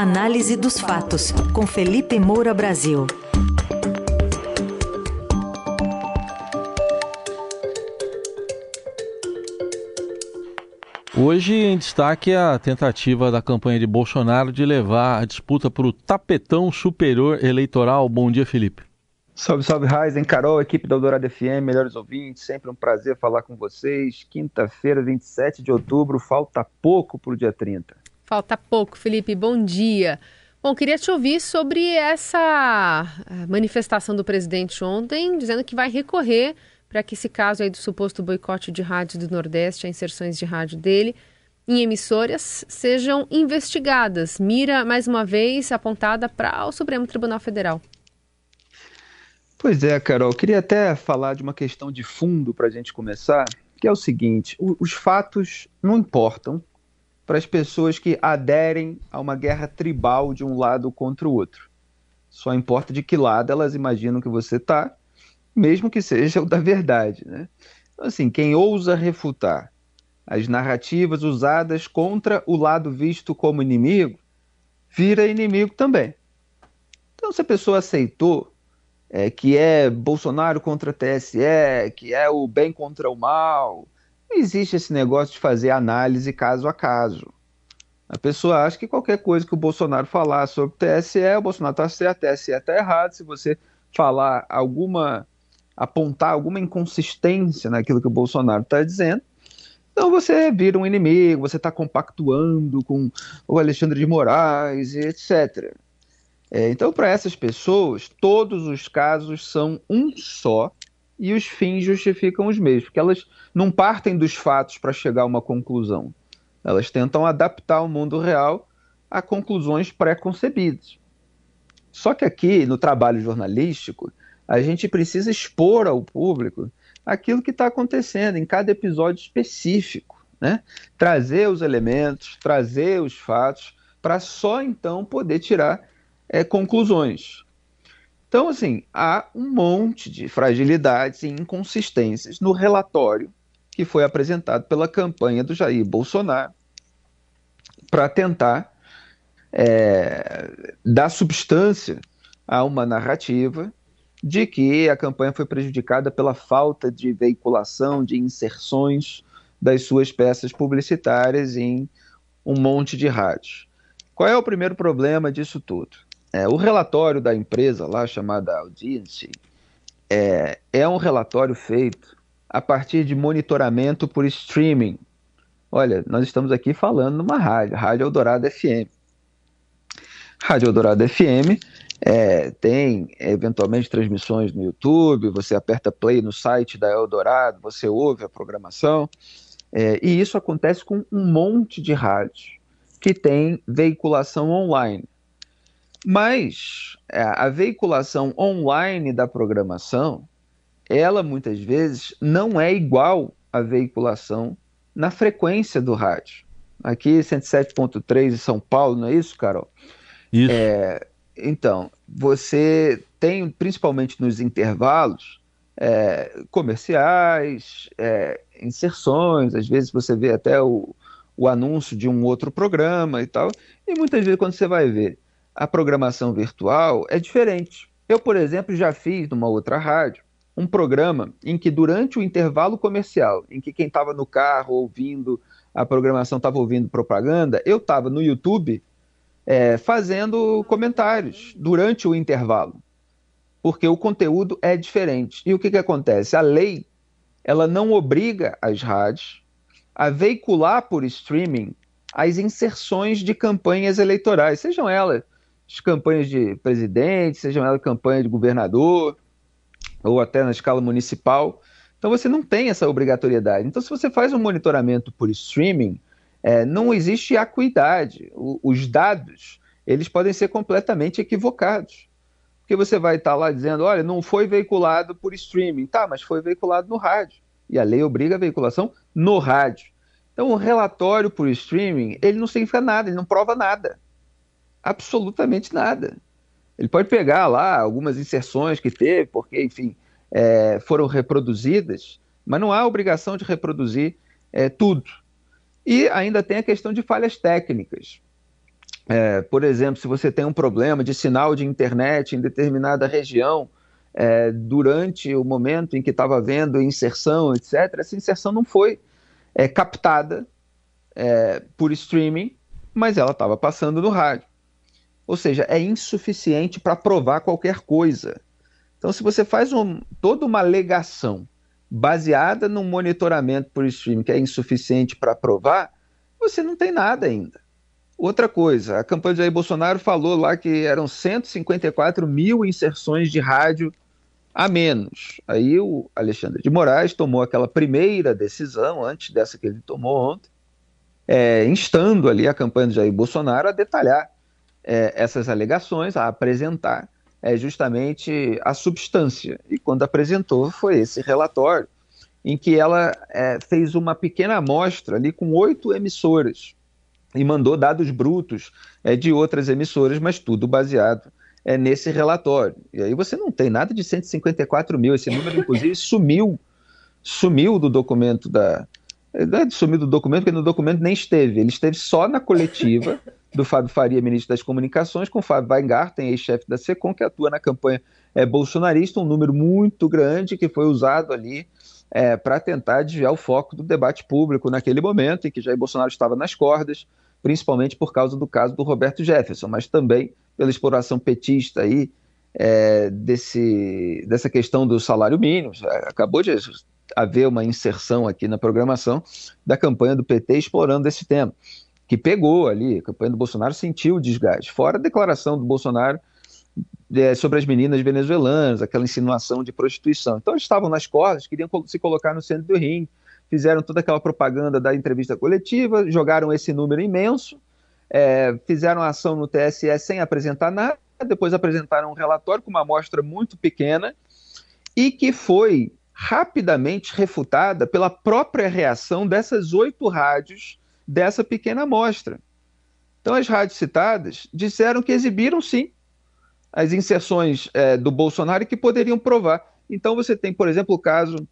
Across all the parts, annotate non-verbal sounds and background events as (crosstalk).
Análise dos fatos, com Felipe Moura Brasil. Hoje em destaque a tentativa da campanha de Bolsonaro de levar a disputa para o tapetão superior eleitoral. Bom dia, Felipe. Salve, salve, Raizen, Carol, equipe da Eldorado FM, melhores ouvintes, sempre um prazer falar com vocês. Quinta-feira, 27 de outubro, falta pouco para o dia 30. Falta pouco, Felipe, bom dia. Bom, queria te ouvir sobre essa eh, manifestação do presidente ontem, dizendo que vai recorrer para que esse caso aí do suposto boicote de rádio do Nordeste, a inserções de rádio dele, em emissoras, sejam investigadas. Mira, mais uma vez, apontada para o Supremo Tribunal Federal. Pois é, Carol, queria até falar de uma questão de fundo para a gente começar, que é o seguinte: os fatos não importam para as pessoas que aderem a uma guerra tribal de um lado contra o outro. Só importa de que lado elas imaginam que você está, mesmo que seja o da verdade. Né? Então, assim, quem ousa refutar as narrativas usadas contra o lado visto como inimigo, vira inimigo também. Então, se a pessoa aceitou é, que é Bolsonaro contra TSE, que é o bem contra o mal. Existe esse negócio de fazer análise caso a caso. A pessoa acha que qualquer coisa que o Bolsonaro falar sobre o TSE, o Bolsonaro está certo, o TSE está errado. Se você falar alguma, apontar alguma inconsistência naquilo que o Bolsonaro está dizendo, então você vira um inimigo, você está compactuando com o Alexandre de Moraes e etc. É, então, para essas pessoas, todos os casos são um só e os fins justificam os mesmos, porque elas não partem dos fatos para chegar a uma conclusão. Elas tentam adaptar o mundo real a conclusões pré-concebidas. Só que aqui, no trabalho jornalístico, a gente precisa expor ao público aquilo que está acontecendo em cada episódio específico, né? trazer os elementos, trazer os fatos, para só então poder tirar é, conclusões. Então, assim, há um monte de fragilidades e inconsistências no relatório que foi apresentado pela campanha do Jair Bolsonaro para tentar é, dar substância a uma narrativa de que a campanha foi prejudicada pela falta de veiculação, de inserções das suas peças publicitárias em um monte de rádios. Qual é o primeiro problema disso tudo? É, o relatório da empresa lá, chamada Audience, é, é um relatório feito a partir de monitoramento por streaming. Olha, nós estamos aqui falando numa rádio, Rádio Eldorado FM. Rádio Eldorado FM é, tem eventualmente transmissões no YouTube, você aperta play no site da Eldorado, você ouve a programação, é, e isso acontece com um monte de rádios que tem veiculação online. Mas é, a veiculação online da programação, ela muitas vezes não é igual à veiculação na frequência do rádio. Aqui 107.3 em São Paulo, não é isso, Carol? Isso. É, então, você tem, principalmente nos intervalos, é, comerciais, é, inserções, às vezes você vê até o, o anúncio de um outro programa e tal, e muitas vezes quando você vai ver a programação virtual é diferente. Eu, por exemplo, já fiz numa outra rádio um programa em que durante o intervalo comercial, em que quem estava no carro ouvindo a programação estava ouvindo propaganda, eu estava no YouTube é, fazendo comentários durante o intervalo, porque o conteúdo é diferente. E o que, que acontece? A lei ela não obriga as rádios a veicular por streaming as inserções de campanhas eleitorais, sejam elas de campanhas de presidente, sejam elas campanha de governador, ou até na escala municipal. Então você não tem essa obrigatoriedade. Então, se você faz um monitoramento por streaming, é, não existe acuidade. O, os dados eles podem ser completamente equivocados. Porque você vai estar lá dizendo, olha, não foi veiculado por streaming. Tá, mas foi veiculado no rádio. E a lei obriga a veiculação no rádio. Então, o relatório por streaming, ele não significa nada, ele não prova nada absolutamente nada. Ele pode pegar lá algumas inserções que teve, porque, enfim, é, foram reproduzidas, mas não há obrigação de reproduzir é, tudo. E ainda tem a questão de falhas técnicas. É, por exemplo, se você tem um problema de sinal de internet em determinada região, é, durante o momento em que estava havendo inserção, etc., essa inserção não foi é, captada é, por streaming, mas ela estava passando no rádio. Ou seja, é insuficiente para provar qualquer coisa. Então, se você faz um, toda uma alegação baseada num monitoramento por streaming que é insuficiente para provar, você não tem nada ainda. Outra coisa, a campanha de Jair Bolsonaro falou lá que eram 154 mil inserções de rádio a menos. Aí o Alexandre de Moraes tomou aquela primeira decisão, antes dessa que ele tomou ontem, é, instando ali a campanha de Jair Bolsonaro a detalhar é, essas alegações, a apresentar é, justamente a substância. E quando apresentou, foi esse relatório, em que ela é, fez uma pequena amostra ali com oito emissoras e mandou dados brutos é, de outras emissoras, mas tudo baseado é, nesse relatório. E aí você não tem nada de 154 mil, esse número, inclusive, (laughs) sumiu, sumiu do documento da. Não é sumiu do documento, porque no documento nem esteve, ele esteve só na coletiva do Fábio Faria, ministro das Comunicações, com Fábio Weingarten, ex-chefe da SECOM, que atua na campanha é, bolsonarista, um número muito grande que foi usado ali é, para tentar desviar o foco do debate público naquele momento em que Jair Bolsonaro estava nas cordas, principalmente por causa do caso do Roberto Jefferson, mas também pela exploração petista aí é, desse, dessa questão do salário mínimo. Acabou de haver uma inserção aqui na programação da campanha do PT explorando esse tema, que pegou ali, a campanha do Bolsonaro sentiu o desgaste, fora a declaração do Bolsonaro é, sobre as meninas venezuelanas, aquela insinuação de prostituição. Então eles estavam nas cordas, queriam se colocar no centro do ringue, fizeram toda aquela propaganda da entrevista coletiva, jogaram esse número imenso, é, fizeram a ação no TSE sem apresentar nada, depois apresentaram um relatório com uma amostra muito pequena e que foi rapidamente refutada pela própria reação dessas oito rádios dessa pequena amostra. Então, as rádios citadas disseram que exibiram sim as inserções é, do Bolsonaro que poderiam provar. Então, você tem, por exemplo, o caso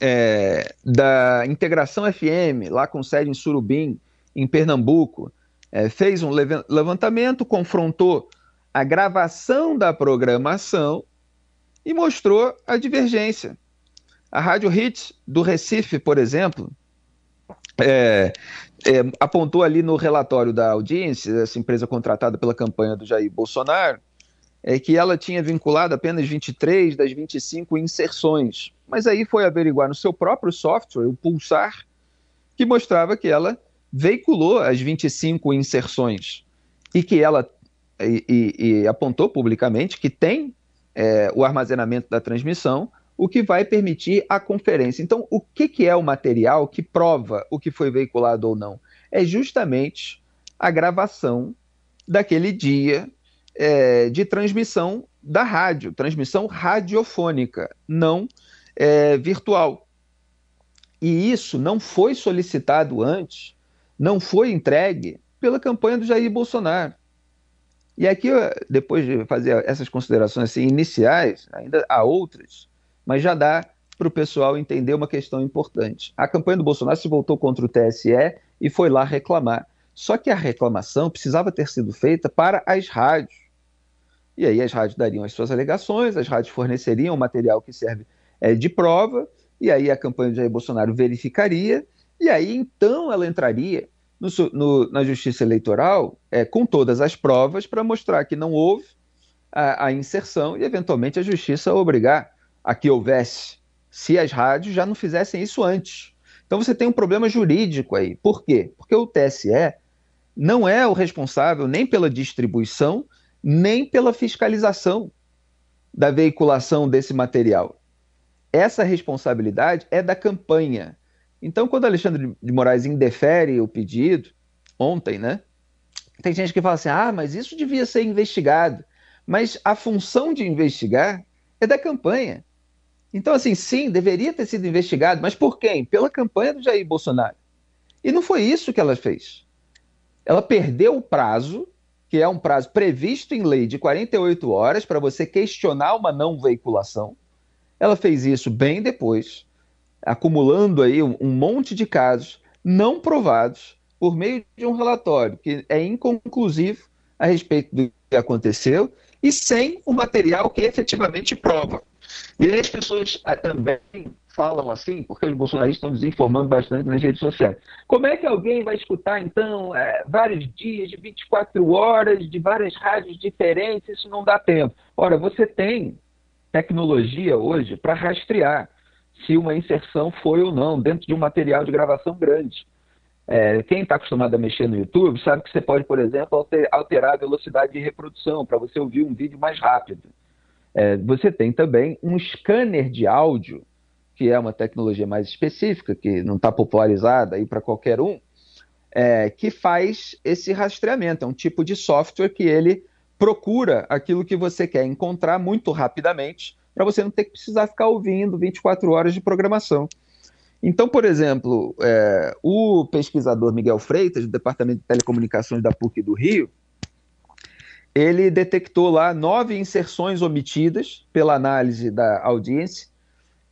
é, da Integração FM, lá com sede em Surubim, em Pernambuco, é, fez um levantamento, confrontou a gravação da programação e mostrou a divergência. A Rádio Hits do Recife, por exemplo, é, é, apontou ali no relatório da audiência, essa empresa contratada pela campanha do Jair Bolsonaro, é que ela tinha vinculado apenas 23 das 25 inserções. Mas aí foi averiguar no seu próprio software, o Pulsar, que mostrava que ela veiculou as 25 inserções e que ela e, e, e apontou publicamente que tem é, o armazenamento da transmissão, o que vai permitir a conferência. Então, o que, que é o material que prova o que foi veiculado ou não? É justamente a gravação daquele dia é, de transmissão da rádio, transmissão radiofônica, não é, virtual. E isso não foi solicitado antes, não foi entregue pela campanha do Jair Bolsonaro. E aqui, depois de fazer essas considerações assim, iniciais, ainda há outras, mas já dá para o pessoal entender uma questão importante. A campanha do Bolsonaro se voltou contra o TSE e foi lá reclamar. Só que a reclamação precisava ter sido feita para as rádios. E aí as rádios dariam as suas alegações, as rádios forneceriam o material que serve é, de prova, e aí a campanha de Jair Bolsonaro verificaria, e aí então ela entraria no, no, na justiça eleitoral é, com todas as provas para mostrar que não houve a, a, inserção e eventualmente a justiça obrigar a que houvesse, se as rádios já não fizessem isso antes. Então você tem um problema jurídico aí. Por quê? Porque o TSE não é o responsável nem pela distribuição nem pela fiscalização da veiculação desse material. Essa responsabilidade é da campanha. Então, quando Alexandre de Moraes indefere o pedido, ontem, né? Tem gente que fala assim: ah, mas isso devia ser investigado. Mas a função de investigar é da campanha. Então, assim, sim, deveria ter sido investigado, mas por quem? Pela campanha do Jair Bolsonaro. E não foi isso que ela fez. Ela perdeu o prazo que é um prazo previsto em lei de 48 horas para você questionar uma não veiculação. Ela fez isso bem depois, acumulando aí um monte de casos não provados por meio de um relatório que é inconclusivo a respeito do que aconteceu e sem o material que efetivamente prova. E aí as pessoas ah, também falam assim, porque os bolsonaristas estão desinformando bastante nas redes sociais. Como é que alguém vai escutar, então, é, vários dias, de 24 horas, de várias rádios diferentes? Isso não dá tempo. Ora, você tem tecnologia hoje para rastrear se uma inserção foi ou não dentro de um material de gravação grande. É, quem está acostumado a mexer no YouTube sabe que você pode, por exemplo, alterar a velocidade de reprodução para você ouvir um vídeo mais rápido. É, você tem também um scanner de áudio, que é uma tecnologia mais específica, que não está popularizada aí para qualquer um, é, que faz esse rastreamento. É um tipo de software que ele procura aquilo que você quer encontrar muito rapidamente, para você não ter que precisar ficar ouvindo 24 horas de programação. Então, por exemplo, é, o pesquisador Miguel Freitas, do Departamento de Telecomunicações da PUC do Rio, ele detectou lá nove inserções omitidas pela análise da audiência,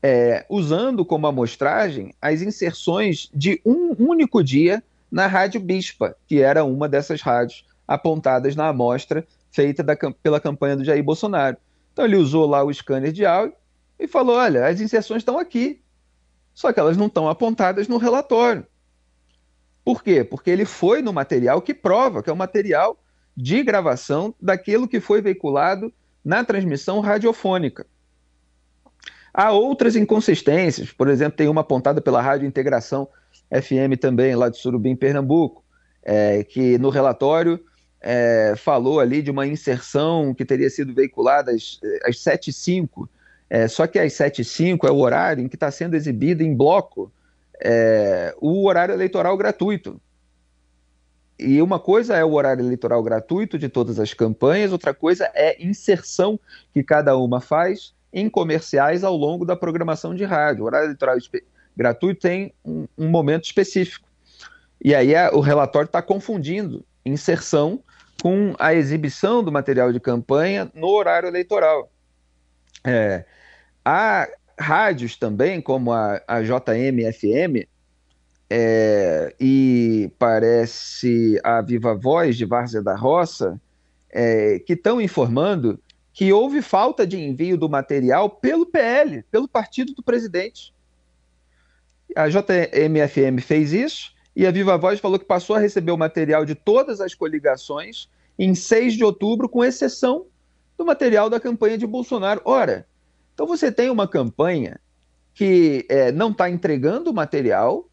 é, usando como amostragem as inserções de um único dia na Rádio Bispa, que era uma dessas rádios apontadas na amostra feita da, pela campanha do Jair Bolsonaro. Então ele usou lá o scanner de áudio e falou: olha, as inserções estão aqui, só que elas não estão apontadas no relatório. Por quê? Porque ele foi no material que prova, que é o material de gravação daquilo que foi veiculado na transmissão radiofônica. Há outras inconsistências, por exemplo, tem uma apontada pela Rádio Integração FM também, lá de Surubim, Pernambuco, é, que no relatório é, falou ali de uma inserção que teria sido veiculada às, às 7h05, é, só que às 7h05 é o horário em que está sendo exibido em bloco é, o horário eleitoral gratuito. E uma coisa é o horário eleitoral gratuito de todas as campanhas, outra coisa é inserção que cada uma faz em comerciais ao longo da programação de rádio. O horário eleitoral gratuito tem um, um momento específico. E aí é, o relatório está confundindo inserção com a exibição do material de campanha no horário eleitoral. É, há rádios também, como a, a JM-FM, é, e parece a Viva Voz de Várzea da Roça, é, que estão informando que houve falta de envio do material pelo PL, pelo partido do presidente. A JMFM fez isso e a Viva Voz falou que passou a receber o material de todas as coligações em 6 de outubro, com exceção do material da campanha de Bolsonaro. Ora, então você tem uma campanha que é, não está entregando material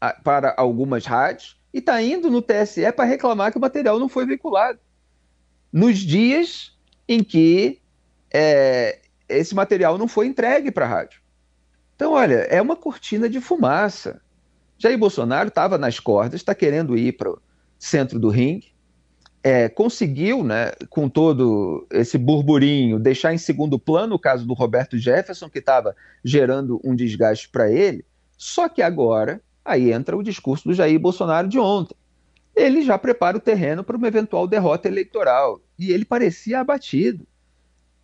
a, para algumas rádios e está indo no TSE para reclamar que o material não foi veiculado. Nos dias em que é, esse material não foi entregue para a rádio. Então, olha, é uma cortina de fumaça. Jair Bolsonaro estava nas cordas, está querendo ir para o centro do ringue, é, conseguiu, né, com todo esse burburinho, deixar em segundo plano o caso do Roberto Jefferson, que estava gerando um desgaste para ele. Só que agora, aí entra o discurso do Jair Bolsonaro de ontem. Ele já prepara o terreno para uma eventual derrota eleitoral. E ele parecia abatido.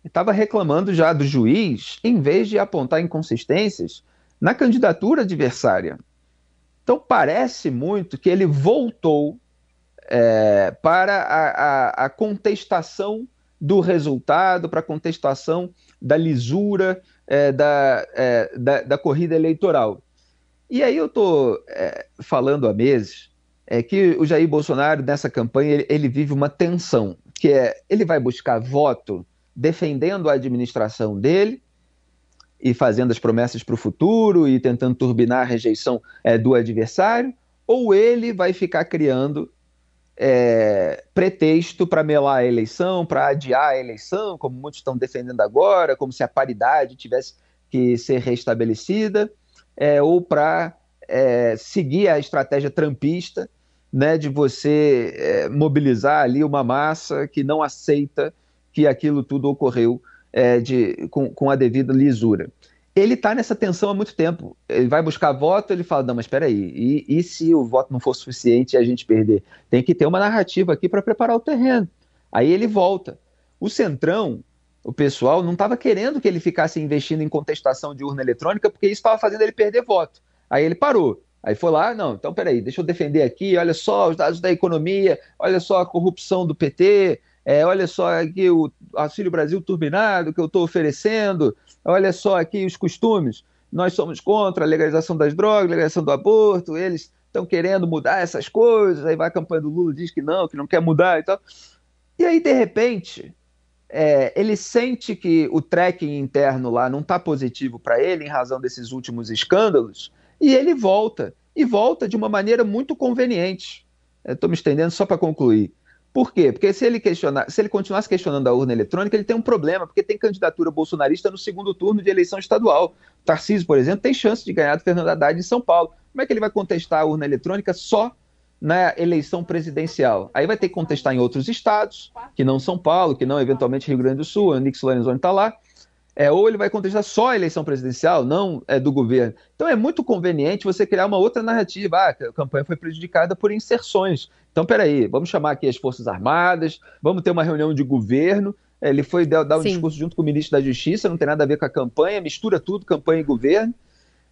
Estava reclamando já do juiz, em vez de apontar inconsistências na candidatura adversária. Então parece muito que ele voltou é, para a, a, a, contestação do resultado, para a contestação da lisura é, da, é, da, da, corrida eleitoral. E aí eu estou é, falando há meses é, que o Jair Bolsonaro, nessa campanha, ele, ele vive uma tensão, que é ele vai buscar voto defendendo a administração dele, e fazendo as promessas para o futuro e tentando turbinar a rejeição é, do adversário, ou ele vai ficar criando é, pretexto para melar a eleição, para adiar a eleição, como muitos estão defendendo agora, como se a paridade tivesse que ser restabelecida, é, ou para é, seguir a estratégia trampista né, de você é, mobilizar ali uma massa que não aceita que aquilo tudo ocorreu é, de, com, com a devida lisura ele está nessa tensão há muito tempo. Ele vai buscar voto, ele fala, não, mas espera aí, e, e se o voto não for suficiente e a gente perder? Tem que ter uma narrativa aqui para preparar o terreno. Aí ele volta. O Centrão, o pessoal, não estava querendo que ele ficasse investindo em contestação de urna eletrônica, porque isso estava fazendo ele perder voto. Aí ele parou. Aí foi lá, não, então peraí, deixa eu defender aqui, olha só os dados da economia, olha só a corrupção do PT, é, olha só aqui o Auxílio Brasil turbinado que eu estou oferecendo, olha só aqui os costumes. Nós somos contra a legalização das drogas, legalização do aborto, eles estão querendo mudar essas coisas, aí vai a campanha do Lula, diz que não, que não quer mudar e tal. E aí, de repente, é, ele sente que o tracking interno lá não está positivo para ele em razão desses últimos escândalos, e ele volta. E volta de uma maneira muito conveniente. Estou me estendendo só para concluir. Por quê? Porque se ele, questionar, se ele continuasse questionando a urna eletrônica, ele tem um problema, porque tem candidatura bolsonarista no segundo turno de eleição estadual. Tarcísio, por exemplo, tem chance de ganhar do Fernando Haddad em São Paulo. Como é que ele vai contestar a urna eletrônica só na eleição presidencial? Aí vai ter que contestar em outros estados, que não São Paulo, que não eventualmente Rio Grande do Sul, o Nix Lorenzoni está lá. É, ou ele vai contestar só a eleição presidencial, não é do governo. Então é muito conveniente você criar uma outra narrativa. Ah, a campanha foi prejudicada por inserções. Então, peraí, vamos chamar aqui as Forças Armadas, vamos ter uma reunião de governo. É, ele foi dar, um Sim. discurso junto com o ministro da Justiça, não tem nada a ver com a campanha, mistura tudo, campanha e governo.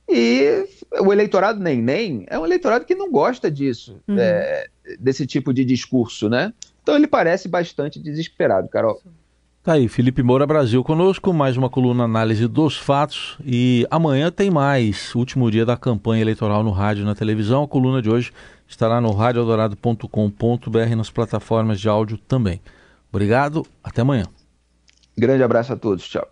E o eleitorado nem nem é um eleitorado que não gosta disso, uhum. é, desse tipo de discurso, né? Então ele parece bastante desesperado, Carol. Tá aí, Felipe Moura Brasil conosco, mais uma coluna análise dos fatos e amanhã tem mais, último dia da campanha eleitoral no rádio e na televisão. A coluna de hoje estará no radioeldorado.com.br nas plataformas de áudio também. Obrigado, até amanhã. Grande abraço a todos, tchau.